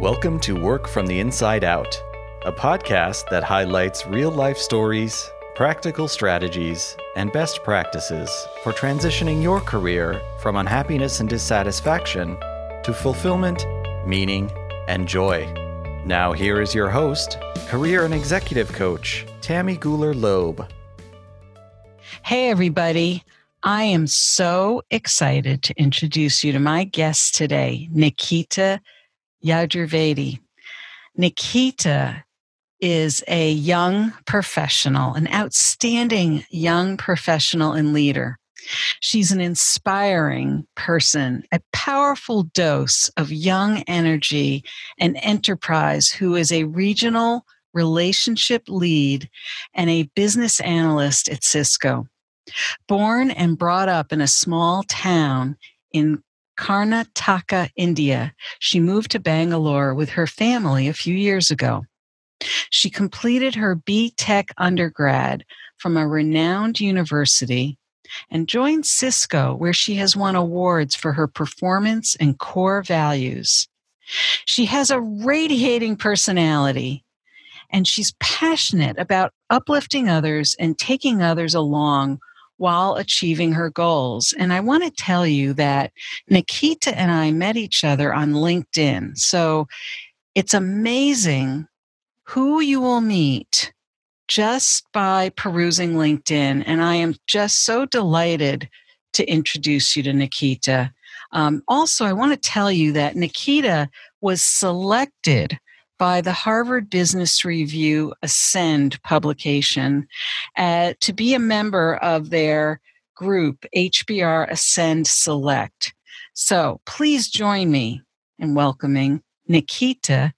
Welcome to Work from the Inside Out, a podcast that highlights real life stories, practical strategies, and best practices for transitioning your career from unhappiness and dissatisfaction to fulfillment, meaning, and joy. Now, here is your host, career and executive coach, Tammy Gooler Loeb. Hey, everybody. I am so excited to introduce you to my guest today, Nikita Yajurvedi. Nikita is a young professional, an outstanding young professional and leader. She's an inspiring person, a powerful dose of young energy and enterprise who is a regional relationship lead and a business analyst at Cisco. Born and brought up in a small town in Karnataka, India, she moved to Bangalore with her family a few years ago. She completed her B Tech undergrad from a renowned university and joined Cisco, where she has won awards for her performance and core values. She has a radiating personality and she's passionate about uplifting others and taking others along while achieving her goals. And I want to tell you that Nikita and I met each other on LinkedIn. So it's amazing who you will meet just by perusing LinkedIn. And I am just so delighted to introduce you to Nikita. Um, also, I want to tell you that Nikita was selected by the Harvard Business Review Ascend publication uh, to be a member of their group, HBR Ascend Select. So please join me in welcoming Nikita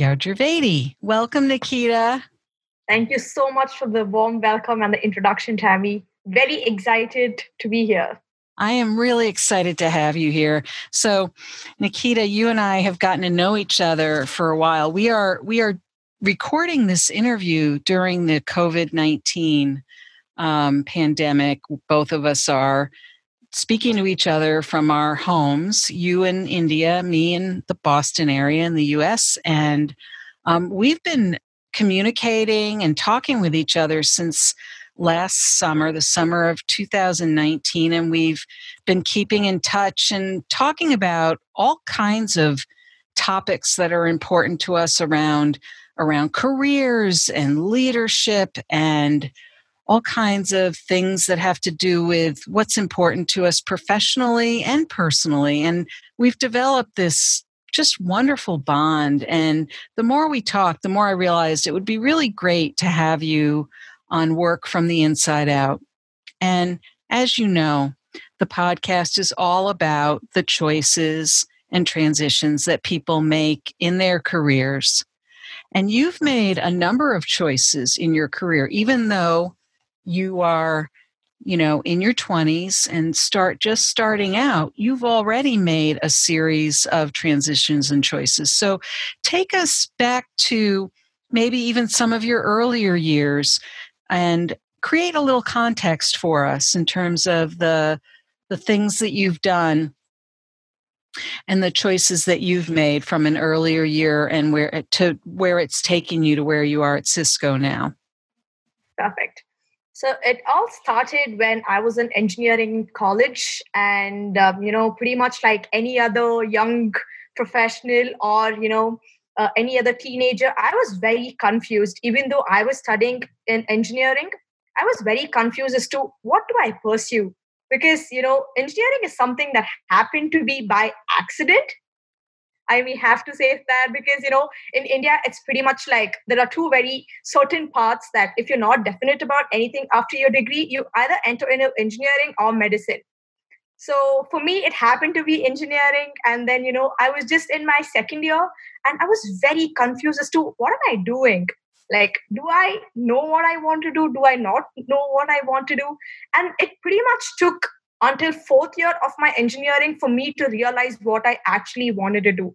Yajurvedi. Welcome, Nikita. Thank you so much for the warm welcome and the introduction, Tammy. Very excited to be here. I am really excited to have you here. So, Nikita, you and I have gotten to know each other for a while. We are we are recording this interview during the COVID nineteen um, pandemic. Both of us are speaking to each other from our homes. You in India, me in the Boston area in the U.S., and um, we've been communicating and talking with each other since last summer, the summer of 2019, and we've been keeping in touch and talking about all kinds of topics that are important to us around around careers and leadership and all kinds of things that have to do with what's important to us professionally and personally. And we've developed this just wonderful bond and the more we talk the more i realized it would be really great to have you on work from the inside out. And as you know, the podcast is all about the choices and transitions that people make in their careers. And you've made a number of choices in your career, even though you are, you know, in your 20s and start just starting out, you've already made a series of transitions and choices. So take us back to maybe even some of your earlier years and create a little context for us in terms of the the things that you've done and the choices that you've made from an earlier year and where it, to where it's taking you to where you are at Cisco now. Perfect. So it all started when I was in engineering college, and um, you know, pretty much like any other young professional or you know uh, any other teenager, I was very confused. Even though I was studying in engineering, I was very confused as to what do I pursue? Because, you know, engineering is something that happened to be by accident. I may have to say that because, you know, in India, it's pretty much like there are two very certain paths that if you're not definite about anything after your degree, you either enter into engineering or medicine. So for me, it happened to be engineering. And then, you know, I was just in my second year and I was very confused as to what am I doing? Like, do I know what I want to do? Do I not know what I want to do? And it pretty much took until fourth year of my engineering for me to realize what I actually wanted to do.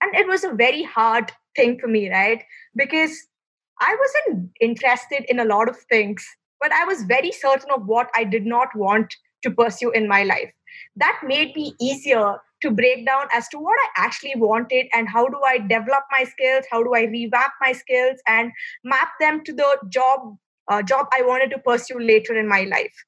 And it was a very hard thing for me, right? Because I wasn't interested in a lot of things, but I was very certain of what I did not want to pursue in my life. That made me easier to break down as to what I actually wanted and how do I develop my skills, how do I revamp my skills and map them to the job uh, job I wanted to pursue later in my life.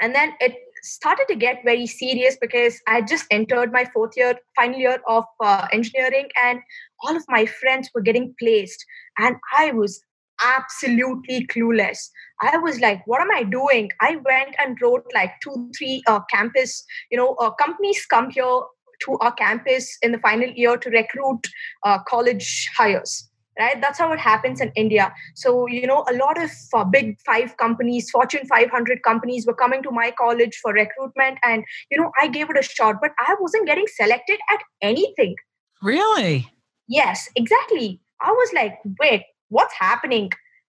And then it started to get very serious because I just entered my fourth year, final year of uh, engineering, and all of my friends were getting placed, and I was absolutely clueless. I was like, what am I doing? I went and wrote like two, three uh, campus, you know, uh, companies come here to our campus in the final year to recruit uh, college hires right? That's how it happens in india. So you know a lot of uh, big five companies fortune 500 companies were coming to my college for recruitment and you know i gave it a shot but i wasn't getting selected at anything. Really? Yes exactly. I was like wait what's happening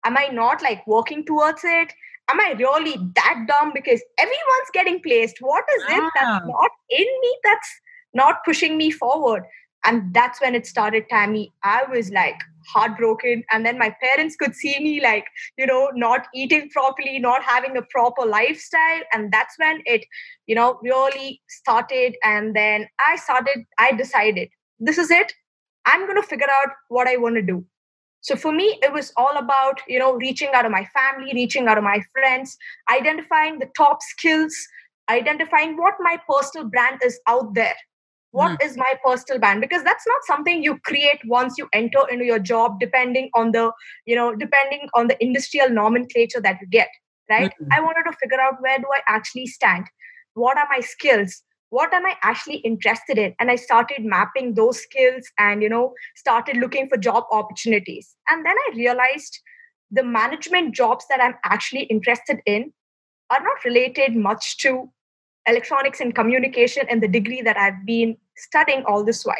am i not like working towards it? Am i really that dumb? Because everyone's getting placed. What is it that's ah. not in me that's not pushing me forward? And that's when it started tammy i was like heartbroken. And then my parents could see me like you know not eating properly not having a proper lifestyle. And that's when it you know really started. And then i started i decided this is it. I'm going to figure out what i want to do so for me it was all about you know reaching out of my family reaching out of my friends identifying the top skills identifying what my personal brand is out there. What mm. is my personal brand? Because that's not something you create once you enter into your job depending on the you know depending on the industrial nomenclature that you get right? Mm-hmm. i wanted to figure out where do i actually stand? What are my skills what am i actually interested in and i started mapping those skills and you know started looking for job opportunities and then i realized the management jobs that i'm actually interested in are not related much to electronics and communication and the degree that I've been studying all this while.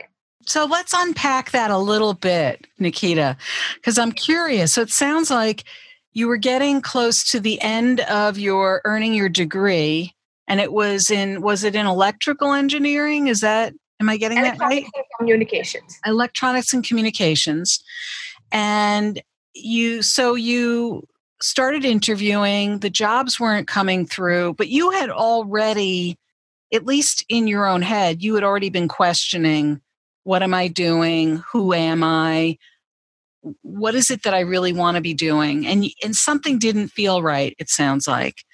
So let's unpack that a little bit, Nikita, because I'm curious. So it sounds like you were getting close to the end of your earning your degree and it was in was it in electrical engineering is that am i getting that right and communications electronics and communications and you so you started interviewing, the jobs weren't coming through, but you had already, at least in your own head, you had already been questioning what am I doing? Who am I? What is it that I really want to be doing? And, and something didn't feel right, it sounds like.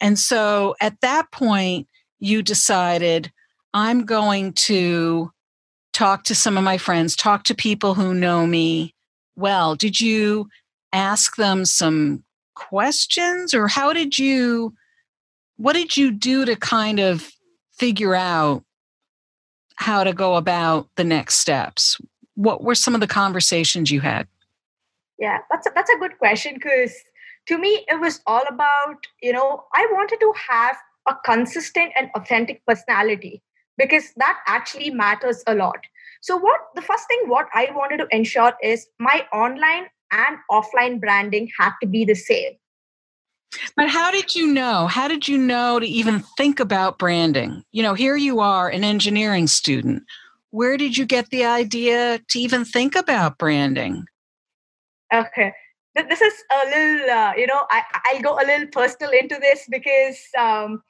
And so at that point, you decided, I'm going to talk to some of my friends, talk to people who know me well. Did you ask them some questions or how did you what did you do to kind of figure out how to go about the next steps what were some of the conversations you had yeah that's a, that's a good question because to me it was all about you know i wanted to have a consistent and authentic personality because that actually matters a lot so what the first thing what i wanted to ensure is my online and offline branding had to be the same. But how did you know? How did you know to even think about branding? You know, here you are, an engineering student. Where did you get the idea to even think about branding? Okay. This is a little, uh, you know, I, I'll go a little personal into this because um,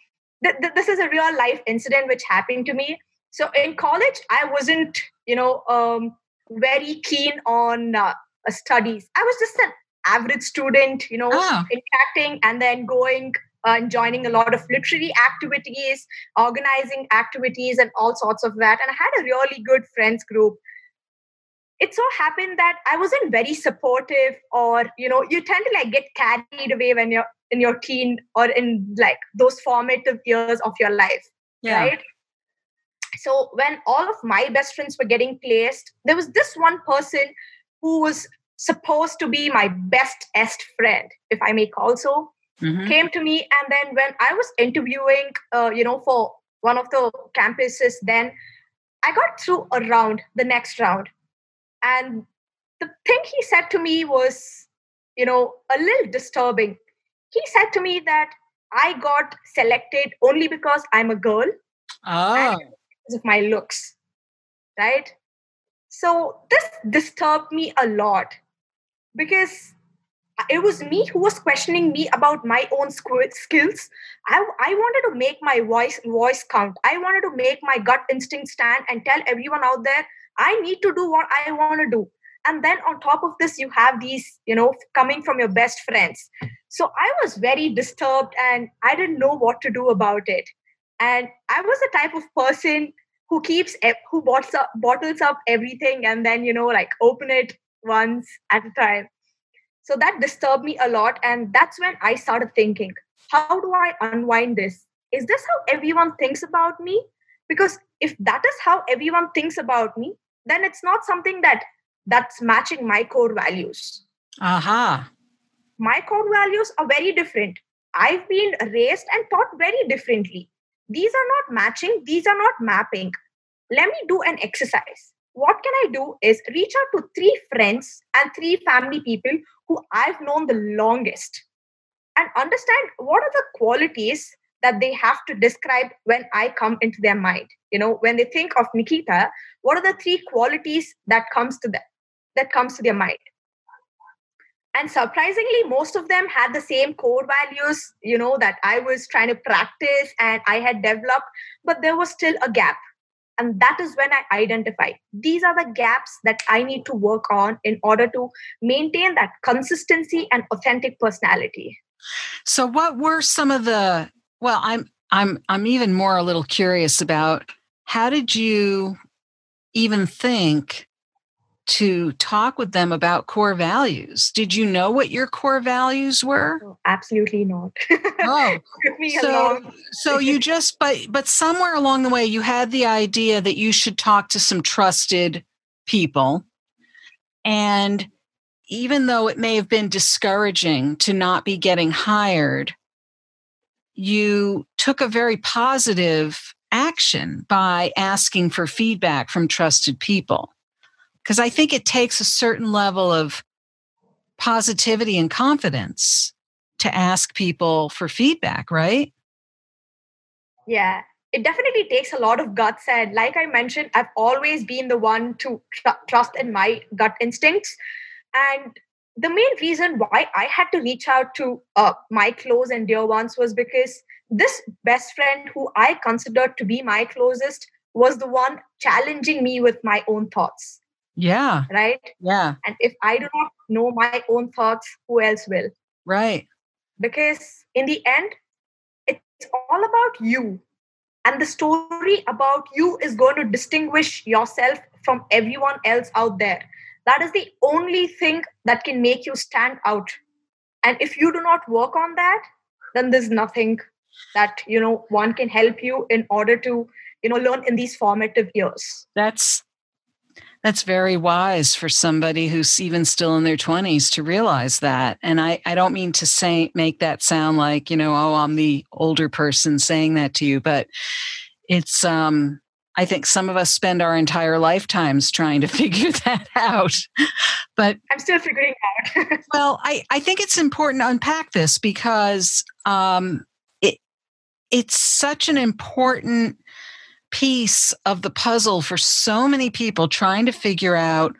th- th- this is a real life incident which happened to me. So in college, I wasn't, you know, um, very keen on uh, studies. I was just an average student, you know, oh. interacting and then going uh, and joining a lot of literary activities, organizing activities, and all sorts of that. And I had a really good friends group. It so happened that I wasn't very supportive, or you know, you tend to like get carried away when you're in your teen or in like those formative years of your life, yeah. right? So when all of my best friends were getting placed, there was this one person who was supposed to be my best est friend, if I may call so, mm-hmm. came to me. And then when I was interviewing, uh, you know, for one of the campuses, then I got through a round, the next round. And the thing he said to me was, you know, a little disturbing. He said to me that I got selected only because I'm a girl. Oh. because of my looks. Right? So this disturbed me a lot because it was me who was questioning me about my own skills I, I wanted to make my voice voice count i wanted to make my gut instinct stand and tell everyone out there i need to do what i want to do. And then on top of this you have these you know coming from your best friends. So i was very disturbed and i didn't know what to do about it. And i was the type of person who keeps who bottles up, bottles up everything and then you know like open it once at a time. So that disturbed me a lot and that's when i started thinking how do i unwind this? Is this how everyone thinks about me? Because if that is how everyone thinks about me then it's not something that that's matching my core values. Aha. Uh-huh. my core values are very different. I've been raised and taught very differently. These are not matching these are not mapping. Let me do an exercise. What can i do is reach out to three friends and three family people who i've known the longest and understand what are the qualities that they have to describe when i come into their mind. You know when they think of nikita what are the three qualities that comes to them that comes to their mind? And surprisingly most of them had the same core values you know that i was trying to practice and i had developed but there was still a gap. And that is when i identified these are the gaps that i need to work on in order to maintain that consistency and authentic personality. So what were some of the well i'm i'm i'm even more a little curious about how did you even think to talk with them about core values. Did you know what your core values were? Oh, absolutely not. oh, so, so you just but but somewhere along the way you had the idea that you should talk to some trusted people, and even though it may have been discouraging to not be getting hired, you took a very positive action by asking for feedback from trusted people because I think it takes a certain level of positivity and confidence to ask people for feedback, right? Yeah, it definitely takes a lot of guts. And like I mentioned, I've always been the one to tr- trust in my gut instincts. And the main reason why I had to reach out to uh, my close and dear ones was because this best friend who I considered to be my closest was the one challenging me with my own thoughts. Yeah. Right? Yeah. And if I do not know my own thoughts, who else will? Right. Because in the end, it's all about you. And the story about you is going to distinguish yourself from everyone else out there. That is the only thing that can make you stand out. And if you do not work on that, then there's nothing that you know one can help you in order to you know learn in these formative years that's that's very wise for somebody who's even still in their 20s to realize that. And I, I don't mean to say make that sound like, you know, oh, I'm the older person saying that to you, but it's um I think some of us spend our entire lifetimes trying to figure that out. But I'm still figuring out. well, I, I think it's important to unpack this because um, it it's such an important piece of the puzzle for so many people trying to figure out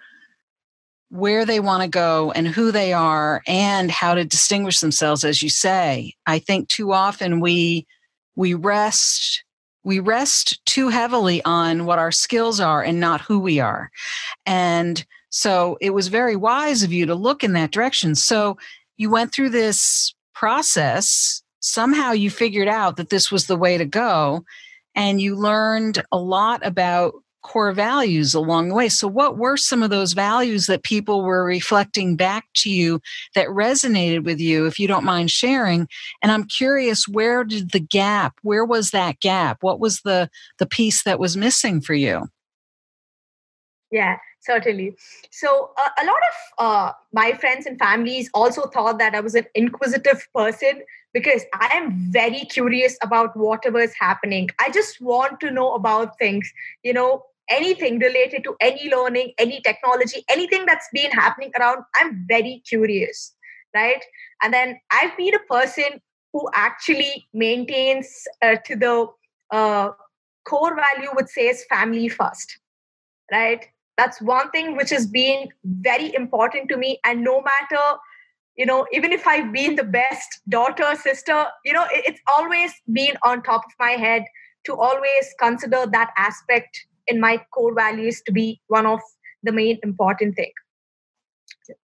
where they want to go and who they are and how to distinguish themselves as you say i think too often we we rest we rest too heavily on what our skills are and not who we are. And so it was very wise of you to look in that direction. So you went through this process. Somehow you figured out that this was the way to go and you learned a lot about core values along the way. So, what were some of those values that people were reflecting back to you that resonated with you, if you don't mind sharing? And I'm curious, where did the gap, where was that gap? What was the, the piece that was missing for you? Yeah, certainly. So, uh, a lot of uh, my friends and families also thought that I was an inquisitive person because I am very curious about whatever is happening. I just want to know about things, you know, anything related to any learning, any technology, anything that's been happening around. I'm very curious, right? And then I've been a person who actually maintains uh, to the uh, core value, which says family first, right? That's one thing which has been very important to me. And no matter you know even if i've been the best daughter sister you know it's always been on top of my head to always consider that aspect in my core values to be one of the main important thing.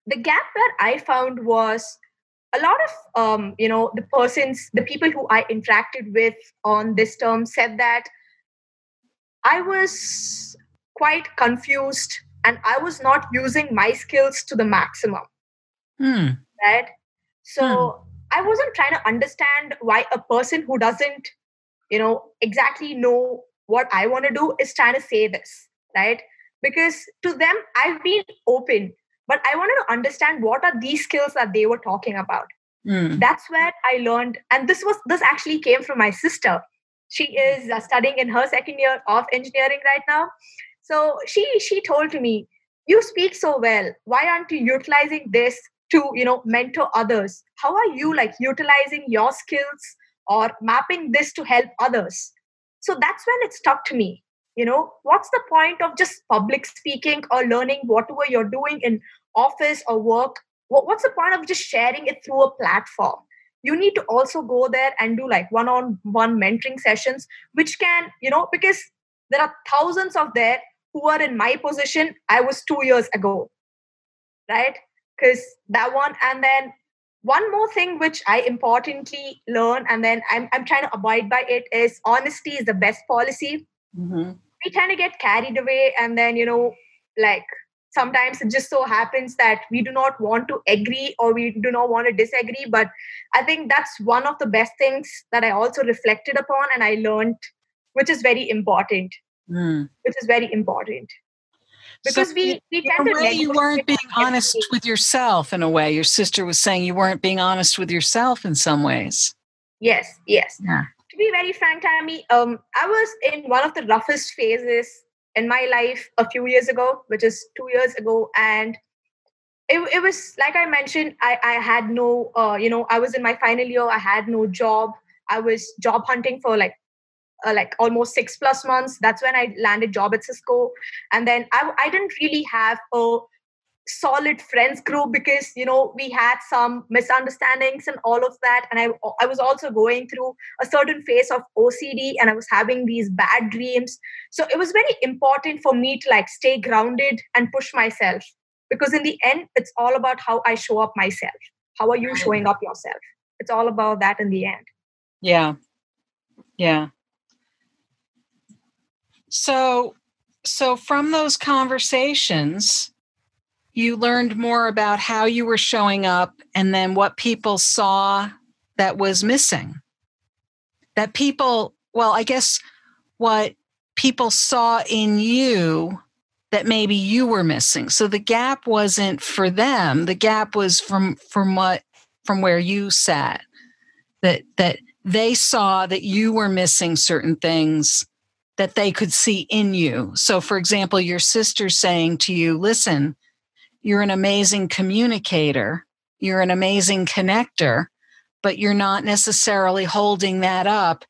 The gap that i found was a lot of um, you know the persons the people who i interacted with on this term said that i was quite confused and i was not using my skills to the maximum. Hmm. right? So i wasn't trying to understand why a person who doesn't you know exactly know what i want to do is trying to say this right? Because to them i've been open but i wanted to understand what are these skills that they were talking about. Hmm. that's where i learned and this was this actually came from my sister. She is uh, studying in her second year of engineering right now. So she she told me you speak so well. Why aren't you utilizing this to you know mentor others? How are you like utilizing your skills or mapping this to help others so that's when it stuck to me. You know what's the point of just public speaking or learning whatever you're doing in office or work? What's the point of just sharing it through a platform? You need to also go there and do like one on one mentoring sessions which can you know because there are thousands of there who are in my position i was 2 years ago right? Because that one and then one more thing which i importantly learn and then I'm, I'm trying to abide by it is honesty is the best policy Mhm. we tend to get carried away and then you know like sometimes it just so happens that we do not want to agree or we do not want to disagree but i think that's one of the best things that i also reflected upon and i learned which is very important Hmm. which is very important because So we we in tend a to way, you weren't being honest with yourself in a way. Your sister was saying you weren't being honest with yourself in some ways. yes yes Yeah. to be very frank tammy um i was in one of the roughest phases in my life a few years ago which is two years ago and it, it was like i mentioned i i had no uh, you know i was in my final year i had no job i was job hunting for like uh, like almost six plus months that's when i landed job at cisco. And then i, I didn't really have a solid friends group because you know we had some misunderstandings and all of that. And i i was also going through a certain phase of ocd and i was having these bad dreams. So it was very important for me to like stay grounded and push myself because in the end it's all about how i show up myself. How are you showing up yourself? It's all about that in the end. Yeah. Yeah. So so from those conversations you learned more about how you were showing up and then what people saw that was missing. That people, well, I guess what people saw in you that maybe you were missing. So the gap wasn't for them. The gap was from from what from where you sat. That that they saw that you were missing certain things that they could see in you. So, for example, your sister saying to you, listen, you're an amazing communicator, you're an amazing connector, but you're not necessarily holding that up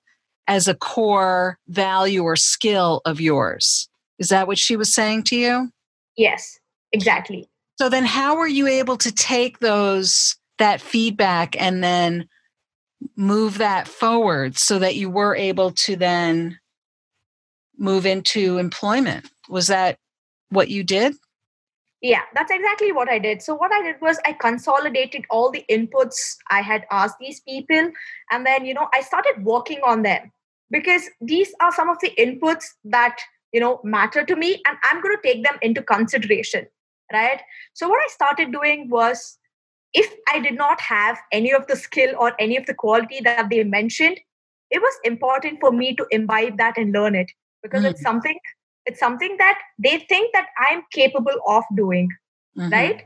as a core value or skill of yours. Is that what she was saying to you? yes exactly So then how were you able to take those that feedback and then move that forward so that you were able to then move into employment? Was that what you did? Yeah, that's exactly what I did. So, what I did was I consolidated all the inputs I had asked these people, and then, you know, I started working on them because these are some of the inputs that, you know, matter to me, and I'm going to take them into consideration, right? So, what I started doing was if I did not have any of the skill or any of the quality that they mentioned, it was important for me to imbibe that and learn it because it's something it's something that they think that i'm capable of doing Mhm. right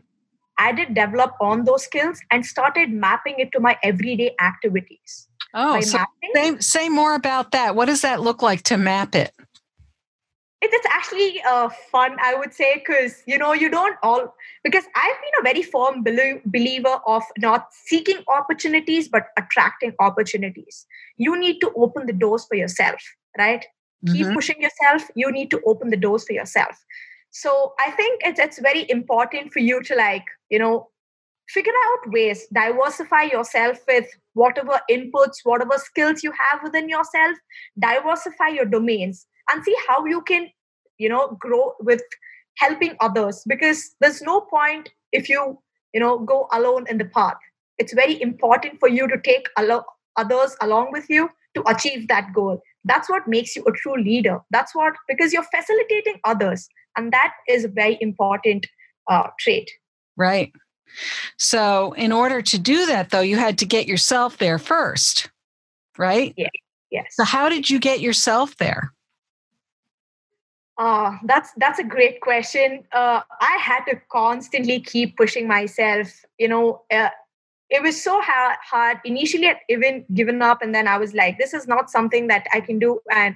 i did develop on those skills and started mapping it to my everyday activities Oh, so mapping say, say more about that. What does that look like to map it? it, it's actually uh, fun i would say because you know you don't all because i've been a very firm believer of not seeking opportunities but attracting opportunities you need to open the doors for yourself right keep Mhm. pushing yourself you need to open the doors for yourself. So i think it's, it's very important for you to like you know figure out ways diversify yourself with whatever inputs whatever skills you have within yourself diversify your domains and see how you can you know grow with helping others. Because there's no point if you you know go alone in the path. It's very important for you to take alo- others along with you to achieve that goal. That's what makes you a true leader. That's what because you're facilitating others and that is a very important uh, trait. Right. So in order to do that though you had to get yourself there first right? Yeah. Yes. So how did you get yourself there? Uh, that's that's a great question. Uh, I had to constantly keep pushing myself. You know, uh, it was so hard, hard. Initially, I'd even given up, and then I was like, "This is not something that I can do," and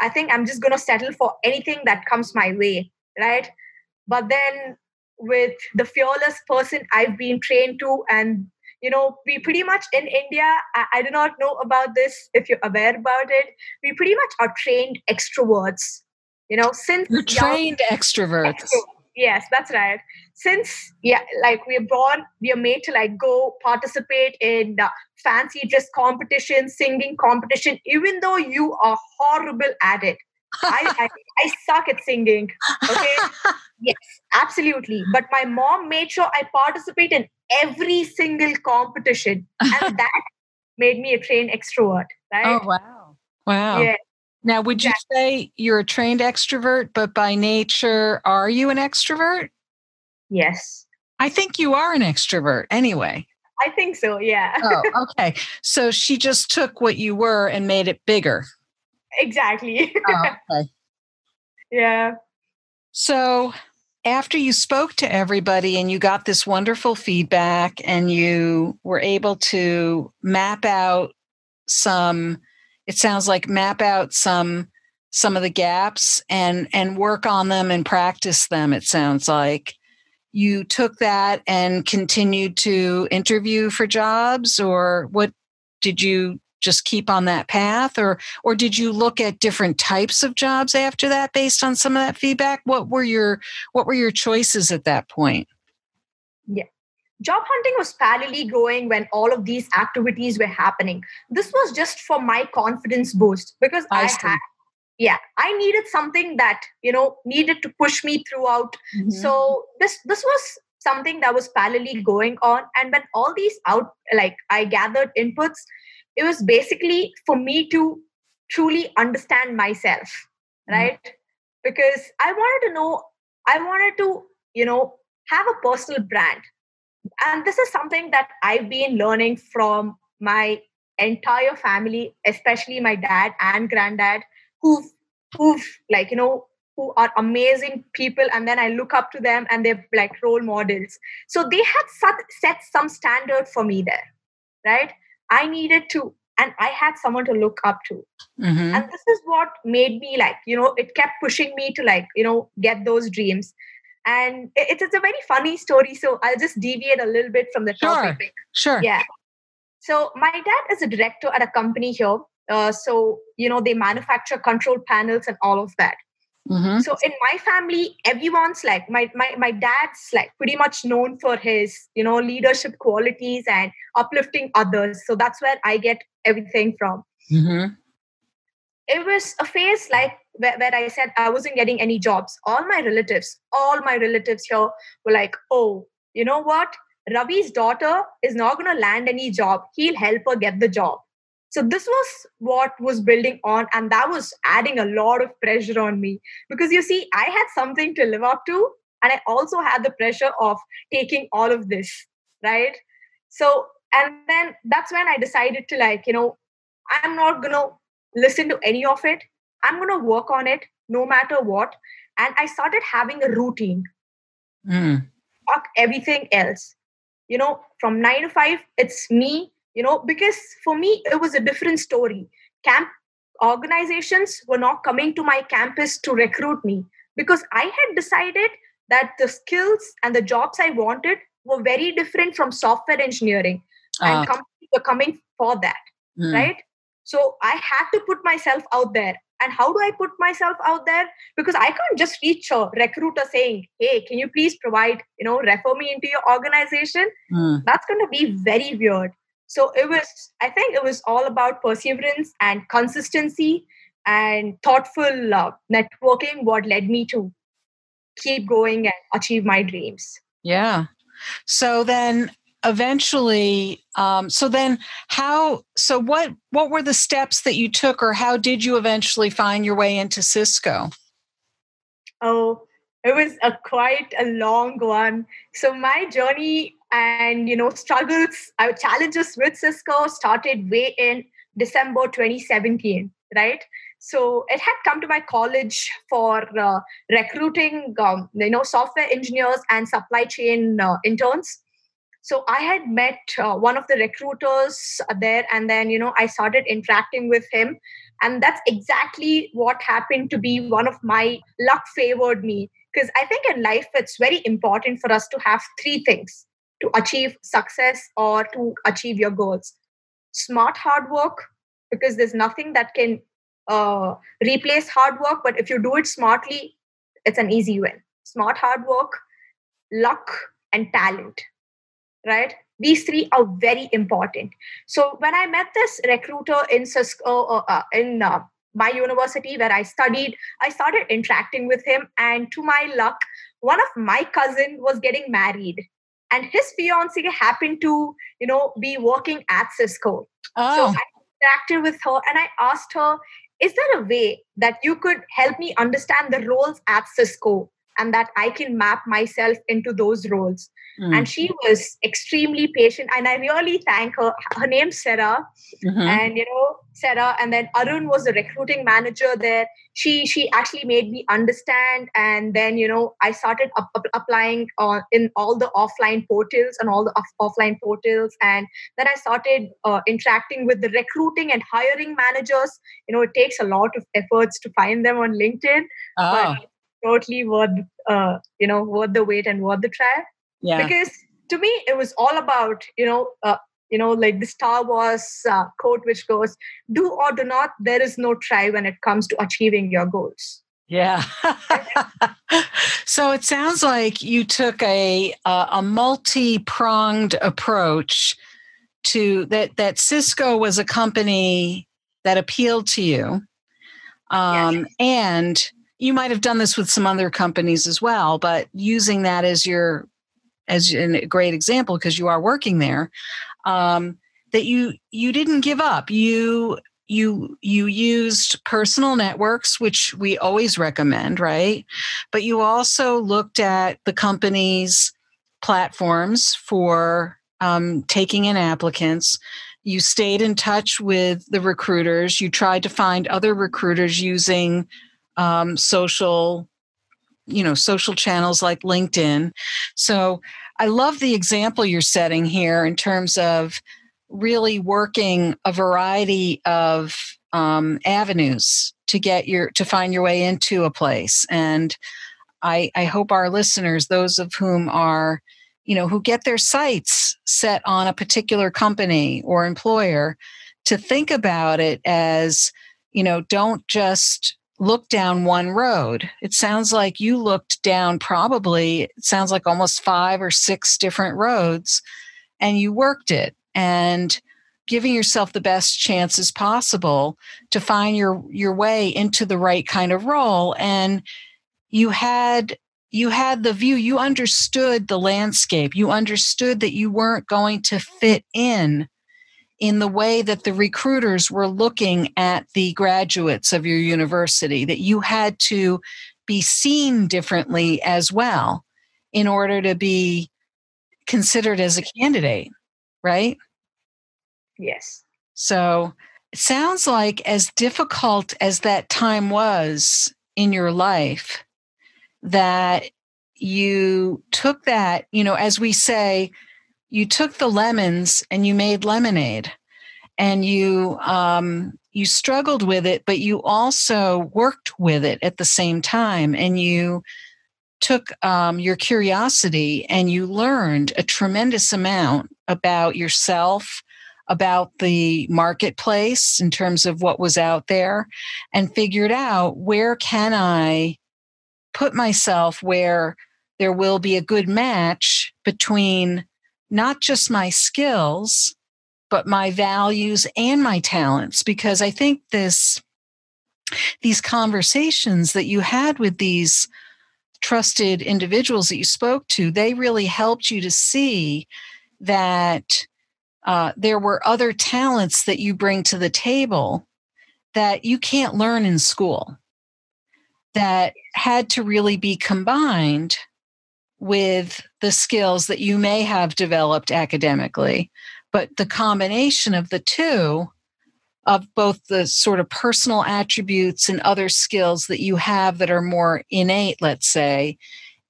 I think I'm just gonna settle for anything that comes my way, right? But then, with the fearless person I've been trained to, and you know, we pretty much in India, I, I do not know about this if you're aware about it. We pretty much are trained extroverts you know since you're trained young, extroverts yes that's right. Since yeah like we're born we are made to like go participate in uh, fancy dress competition singing competition even though you are horrible at it. I, I, I suck at singing okay? Yes absolutely. But my mom made sure i participate in every single competition and that made me a trained extrovert right? Oh wow. Wow. Yeah now, would you say you're a trained extrovert, but by nature, are you an extrovert? Yes. I think you are an extrovert anyway. I think so, yeah. oh, okay. So she just took what you were and made it bigger. Exactly. oh, okay. Yeah. So after you spoke to everybody and you got this wonderful feedback and you were able to map out some it sounds like map out some some of the gaps and and work on them and practice them it sounds like. You took that and continued to interview for jobs or what did you just keep on that path or or did you look at different types of jobs after that based on some of that feedback? What were your what were your choices at that point job hunting was parallelly growing when all of these activities were happening this was just for my confidence boost because i, I had yeah i needed something that you know needed to push me throughout mm-hmm. so this this was something that was parallelly going on and when all these out like i gathered inputs it was basically for me to truly understand myself mm-hmm. right mm-hmm. because i wanted to know i wanted to you know have a personal brand and this is something that I've been learning from my entire family, especially my dad and granddad, who've who've like you know who are amazing people. And then i look up to them and they're like role models. So they had set, set some standard for me there right? I needed to and i had someone to look up to. Mm-hmm. and this is what made me like you know it kept pushing me to like you know get those dreams and it, it's a very funny story so i'll just deviate a little bit from the sure. topic sure yeah so my dad is a director at a company here uh, so you know they manufacture control panels and all of that mm-hmm. so in my family everyone's like my, my my dad's like pretty much known for his you know leadership qualities and uplifting others so that's where i get everything from mm-hmm. it was a phase like where, where I said I wasn't getting any jobs, all my relatives, all my relatives here were like, oh, you know what? Ravi's daughter is not going to land any job. He'll help her get the job. So this was what was building on, and that was adding a lot of pressure on me because you see, I had something to live up to, and I also had the pressure of taking all of this, right? So, and then that's when I decided to like, you know, I'm not gonna listen to any of it. I'm going to work on it no matter what. And I started having a routine. Mm. Fuck everything else. You know, from nine to five, it's me, you know, because for me, it was a different story. Camp organizations were not coming to my campus to recruit me because I had decided that the skills and the jobs I wanted were very different from software engineering. Uh. And ah. companies were coming for that, mm. right? So I had to put myself out there. And how do i put myself out there? Because i can't just reach a recruiter saying hey can you please provide you know refer me into your organization? Mm. that's going to be very weird. So it was i think it was all about perseverance and consistency and thoughtful uh, networking what led me to keep going and achieve my dreams. Yeah. So then eventually um, so then how so what what were the steps that you took or how did you eventually find your way into cisco? Oh it was a quite a long one. So my journey and you know struggles our uh, challenges with cisco started way in december 2017 right? So it had come to my college for uh, recruiting um, you know software engineers and supply chain uh, interns so i had met uh, one of the recruiters there and then you know i started interacting with him. And that's exactly what happened to be one of my luck favored me. Because i think in life it's very important for us to have three things to achieve success or to achieve your goals. Smart hard work because there's nothing that can uh, replace hard work but if you do it smartly it's an easy win. Smart hard work luck and talent right? These three are very important. So when I met this recruiter in Cisco, uh, uh, in uh, my university where I studied, I started interacting with him, and to my luck, one of my cousin was getting married, and his fiance happened to, you know, be working at Cisco. Oh. So I interacted with her, and I asked her, "Is there a way that you could help me understand the roles at Cisco?" And that I can map myself into those roles. Mm. And she was extremely patient. And I really thank her. Her name's Sarah. Mm-hmm. And, you know, Sarah. And then Arun was the recruiting manager there. She she actually made me understand. And then, you know, I started up, up, applying uh, in all the offline portals and all the off- offline portals. And then I started uh, interacting with the recruiting and hiring managers. You know, it takes a lot of efforts to find them on LinkedIn. Oh. But totally worth uh, you know worth the wait and worth the try. Yeah. Because to me it was all about you know uh, you know like the star wars uh, quote which goes do or do not there is no try when it comes to achieving your goals. Yeah. So it sounds like you took a uh, a multi-pronged approach to that that cisco was a company that appealed to you um, yes. and you might have done this with some other companies as well, but using that as your as a great example because you are working there, um, that you you didn't give up. You you you used personal networks, which we always recommend, right? But you also looked at the company's platforms for um, taking in applicants. You stayed in touch with the recruiters. You tried to find other recruiters using um, social you know social channels like linkedin. So i love the example you're setting here in terms of really working a variety of um, avenues to get your to find your way into a place. And i i hope our listeners those of whom are you know who get their sights set on a particular company or employer to think about it as you know don't just look down one road. It sounds like you looked down probably, it sounds like almost five or six different roads, and you worked it and giving yourself the best chances possible to find your your way into the right kind of role and you had you had the view you understood the landscape you understood that you weren't going to fit in in the way that the recruiters were looking at the graduates of your university, that you had to be seen differently as well in order to be considered as a candidate, right? Yes. So it sounds like as difficult as that time was in your life, that you took that, you know, as we say, you took the lemons and you made lemonade and you um, you struggled with it but you also worked with it at the same time and you took um, your curiosity and you learned a tremendous amount about yourself about the marketplace in terms of what was out there and figured out where can I put myself where there will be a good match between not just my skills, but my values and my talents. Because I think this, these conversations that you had with these trusted individuals that you spoke to, they really helped you to see that uh, there were other talents that you bring to the table that you can't learn in school that had to really be combined with the skills that you may have developed academically. But the combination of the two, of both the sort of personal attributes and other skills that you have that are more innate, let's say,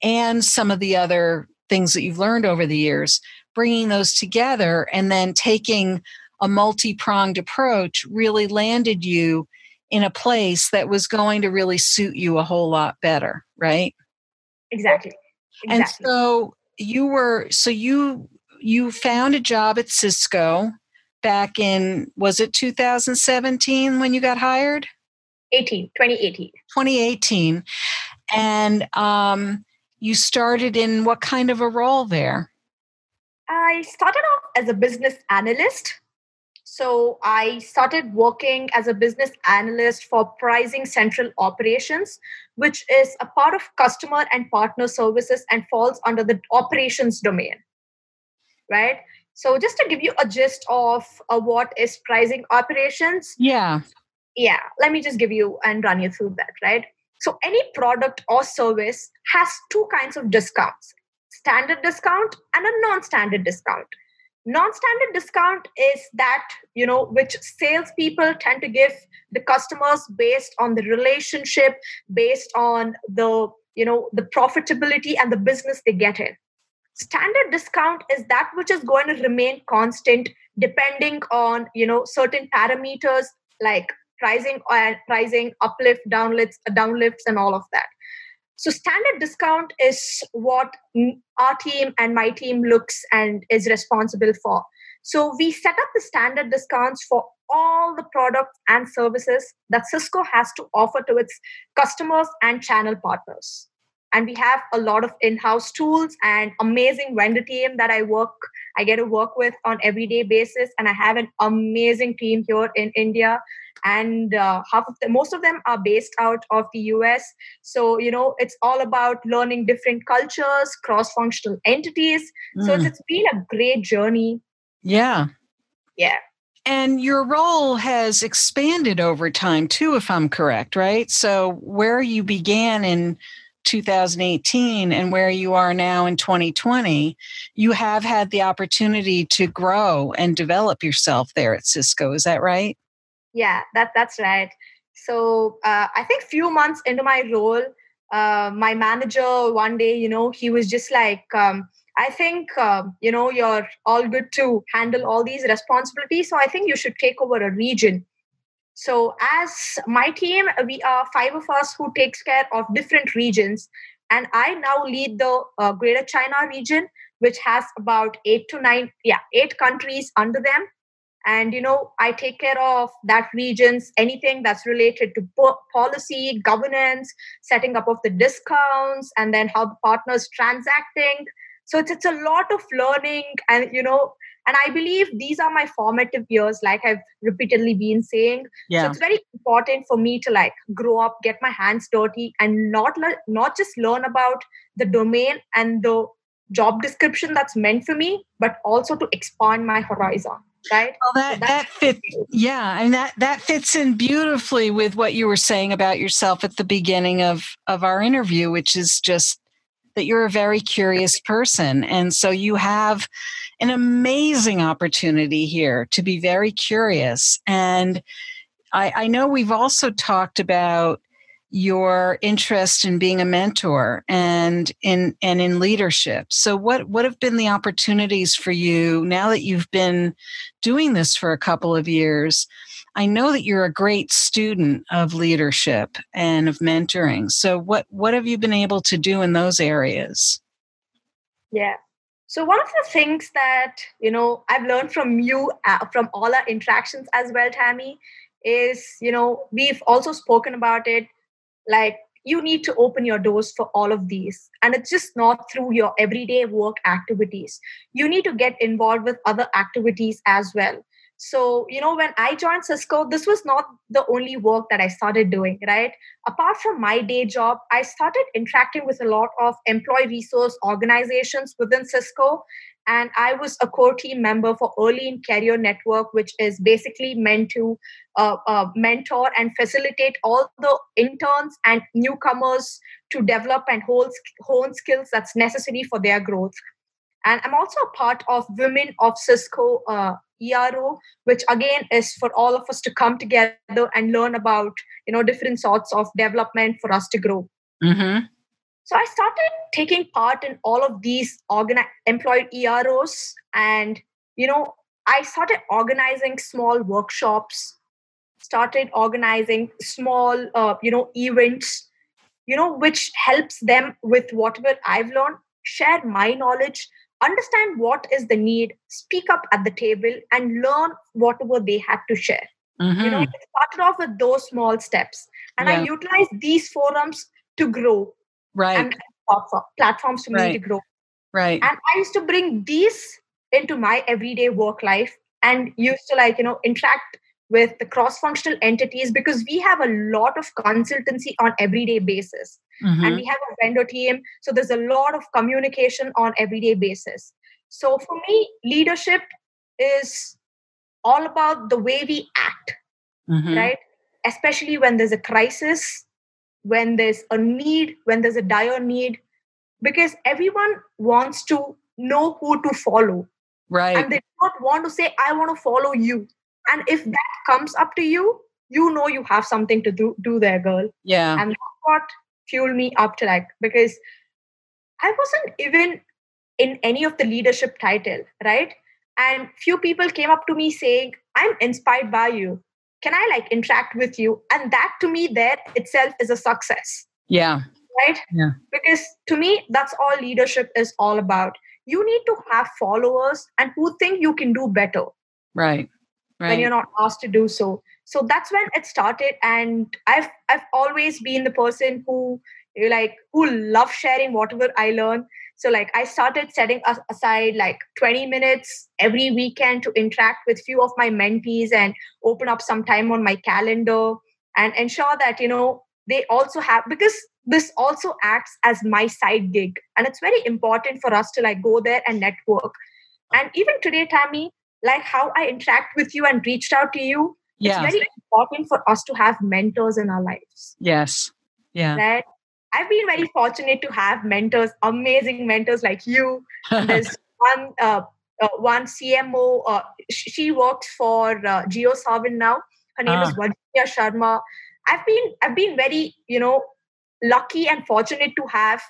and some of the other things that you've learned over the years, bringing those together and then taking a multi pronged approach really landed you in a place that was going to really suit you a whole lot better, right? Exactly. Exactly. And so you were so you you found a job at Cisco back in was it 2017 when you got hired? 18, 2018. 2018. And um you started in what kind of a role there? I started off as a business analyst so I started working as a business analyst for pricing central operations, which is a part of customer and partner services and falls under the operations domain. Right. So just to give you a gist of uh, what is pricing operations. Yeah. Yeah. Let me just give you and run you through that. Right. So any product or service has two kinds of discounts standard discount and a non standard discount non-standard discount is that you know which salespeople tend to give the customers based on the relationship based on the you know the profitability and the business they get in. Standard discount is that which is going to remain constant depending on you know certain parameters like pricing and pricing uplift downlifts uh, downlifts and all of that so standard discount is what our team and my team looks and is responsible for. So we set up the standard discounts for all the products and services that Cisco has to offer to its customers and channel partners. And we have a lot of in-house tools and amazing vendor team that I work, I get to work with on everyday basis. And I have an amazing team here in India. And uh, half of them most of them are based out of the us so you know it's all about learning different cultures cross functional entities. Mm. so it's, it's been a great journey. Yeah. Yeah. And your role has expanded over time too if i'm correct right? So where you began in 2018 and where you are now in 2020 you have had the opportunity to grow and develop yourself there at cisco is that right yeah, that that's right. So uh, I think few months into my role, uh, my manager one day, you know, he was just like, um, I think uh, you know you're all good to handle all these responsibilities. So I think you should take over a region. So as my team, we are five of us who takes care of different regions, and I now lead the uh, Greater China region, which has about eight to nine, yeah, eight countries under them. And you know i take care of that region's anything that's related to po- policy governance setting up of the discounts and then how the partners transacting. So it's, it's a lot of learning and you know and i believe these are my formative years like i've repeatedly been saying. Yeah. so it's very important for me to like grow up get my hands dirty and not le- not just learn about the domain and the job description that's meant for me but also to expand my horizon right? Well that so that fits yeah and that that fits in beautifully with what you were saying about yourself at the beginning of of our interview which is just that you're a very curious person and so you have an amazing opportunity here to be very curious and I, I know we've also talked about your interest in being a mentor and in and in leadership. So what what have been the opportunities for you now that you've been doing this for a couple of years? I know that you're a great student of leadership and of mentoring. So what what have you been able to do in those areas? Yeah. So one of the things that you know I've learned from you uh, from all our interactions as well, Tammy, is you know we've also spoken about it. Like you need to open your doors for all of these, and it's just not through your everyday work activities. You need to get involved with other activities as well. So, you know, when I joined Cisco, this was not the only work that I started doing, right? Apart from my day job, I started interacting with a lot of employee resource organizations within Cisco. And I was a core team member for Early in Career Network, which is basically meant to uh, uh, mentor and facilitate all the interns and newcomers to develop and hold, hone skills that's necessary for their growth. And I'm also a part of Women of Cisco uh, ERO, which again is for all of us to come together and learn about you know different sorts of development for us to grow. Mm-hmm. So I started taking part in all of these organi- employed EROs, and you know I started organizing small workshops, started organizing small uh, you know events, you know which helps them with whatever I've learned, share my knowledge understand what is the need, speak up at the table, and learn whatever they had to share. Mm-hmm. You know, mm-hmm. it started off with those small steps, and yeah. I utilized these forums to grow. Right. And platforms to right. me to grow. Right. And I used to bring these into my everyday work life and used to like, you know, interact with the cross-functional entities because we have a lot of consultancy on everyday basis. Mm-hmm. and we have a vendor team so there's a lot of communication on everyday basis. So for me leadership is all about the way we act mm-hmm. right? Especially when there's a crisis when there's a need when there's a dire need because everyone wants to know who to follow. Right. And they don't want to say i want to follow you and if that comes up to you you know you have something to do do there girl. Yeah. And that's what fueled me up to like because i wasn't even in any of the leadership title right? And few people came up to me saying i'm inspired by you. Can i like interact with you? And that to me there itself is a success. Yeah. Right? Yeah. Because to me that's all leadership is all about. You need to have followers and who think you can do better. Right right. when you're not asked to do so. So that's when it started and i've i've always been the person who eh, like who love sharing whatever i learn. So like i started setting aside like 20 minutes every weekend to interact with few of my mentees and open up some time on my calendar and ensure that you know they also have because this also acts as my side gig and it's very important for us to like go there and network. And even today tammy like how I interact with you and reached out to you. Yeah. It's very important for us to have mentors in our lives. Yes. Yeah. That I've been very fortunate to have mentors, amazing mentors like you. There's one uh, uh, one CMO. Uh, she works for uh, JioSaavn now. Her name is ah. Virginia Sharma. I've been I've been very you know lucky and fortunate to have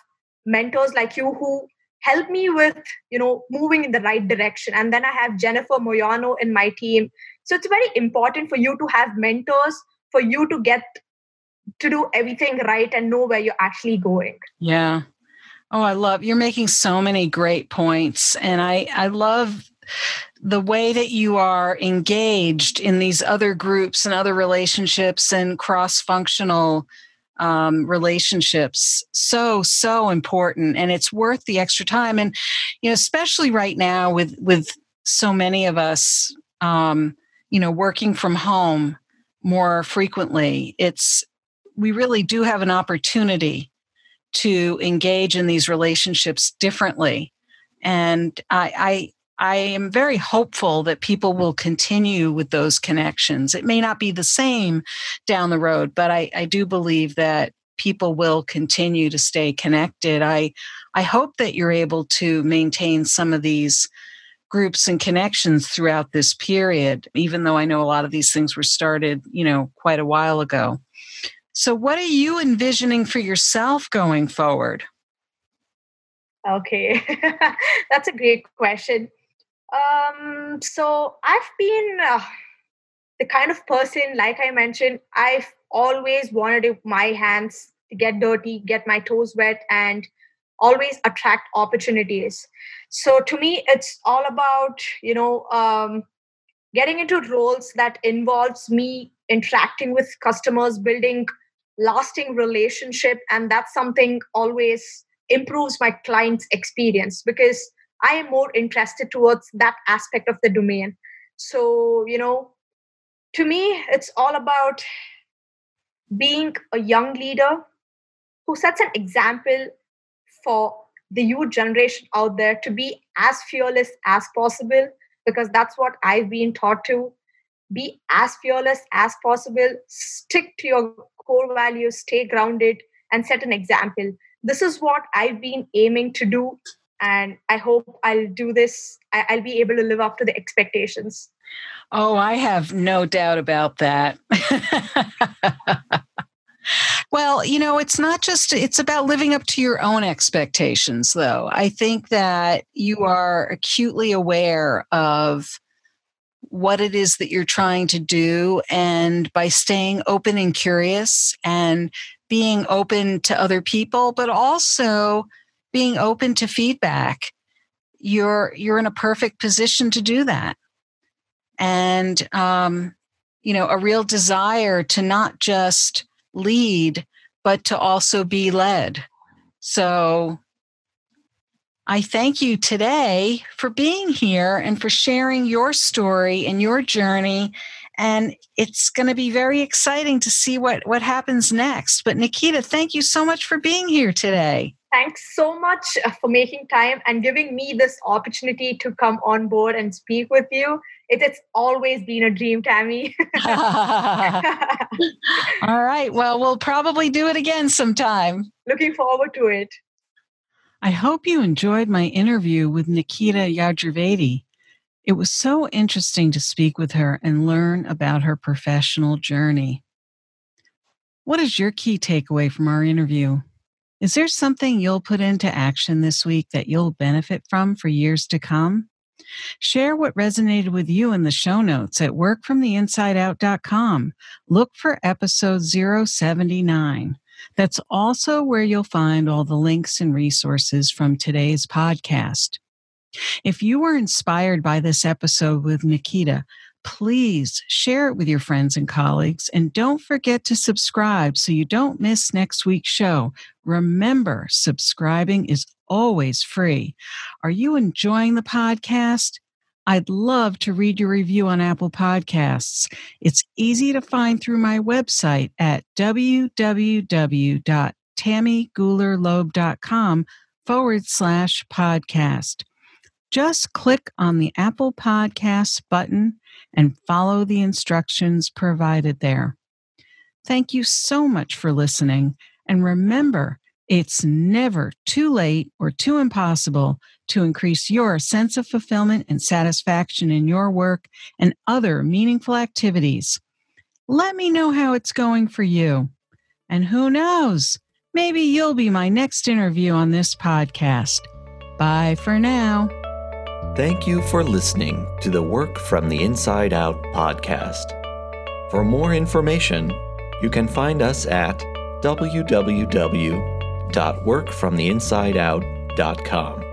mentors like you who help me with you know moving in the right direction. And then i have jennifer moyano in my team. So it's very important for you to have mentors for you to get to do everything right and know where you're actually going. Yeah. Oh i love you're making so many great points. And i i love the way that you are engaged in these other groups and other relationships and cross functional um, relationships so so important and it's worth the extra time. And you know especially right now with with so many of us um, you know working from home more frequently it's we really do have an opportunity to engage in these relationships differently. And I, i I am very hopeful that people will continue with those connections. It may not be the same down the road, but I, I do believe that people will continue to stay connected. I I hope that you're able to maintain some of these groups and connections throughout this period, even though I know a lot of these things were started, you know, quite a while ago. So what are you envisioning for yourself going forward? Okay, that's a great question. Um, so I've been uh, the kind of person, like I mentioned, I've always wanted my hands to get dirty, get my toes wet, and always attract opportunities. So to me it's all about you know um, getting into roles that involves me interacting with customers building lasting relationship and that's something always improves my client's experience because i am more interested towards that aspect of the domain so you know to me it's all about being a young leader who sets an example for the youth generation out there to be as fearless as possible because that's what I've been taught to be as fearless as possible, stick to your core values, stay grounded, and set an example. This is what I've been aiming to do, and I hope I'll do this. I'll be able to live up to the expectations. Oh, I have no doubt about that. Well, you know, it's not just, it's about living up to your own expectations, though. I think that you are acutely aware of what it is that you're trying to do. And by staying open and curious and being open to other people, but also being open to feedback, you're, you're in a perfect position to do that. And, um, you know, a real desire to not just lead, but to also be led. So I thank you today for being here and for sharing your story and your journey. And it's going to be very exciting to see what, what happens next. But Nikita, thank you so much for being here today. Thanks so much uh, for making time and giving me this opportunity to come on board and speak with you it, it's always been a dream, Tammy. All right. Well, we'll probably do it again sometime. Looking forward to it. I hope you enjoyed my interview with Nikita Yajurvedi. It was so interesting to speak with her and learn about her professional journey. What is your key takeaway from our interview? Is there something you'll put into action this week that you'll benefit from for years to come? Share what resonated with you in the show notes at workfromtheinsideout.com. Look for episode 079. That's also where you'll find all the links and resources from today's podcast. If you were inspired by this episode with Nikita, please share it with your friends and colleagues. And don't forget to subscribe so you don't miss next week's show. Remember, subscribing is always free. Are you enjoying the podcast? I'd love to read your review on Apple Podcasts. It's easy to find through my website at www.tammygoolerloeb.com forward slash podcast. Just click on the Apple Podcasts button and follow the instructions provided there. Thank you so much for listening. And remember, it's never too late or too impossible to increase your sense of fulfillment and satisfaction in your work and other meaningful activities. Let me know how it's going for you. And who knows, maybe you'll be my next interview on this podcast. Bye for now. Thank you for listening to the Work from the Inside Out podcast. For more information, you can find us at www.workfromtheinsideout.com.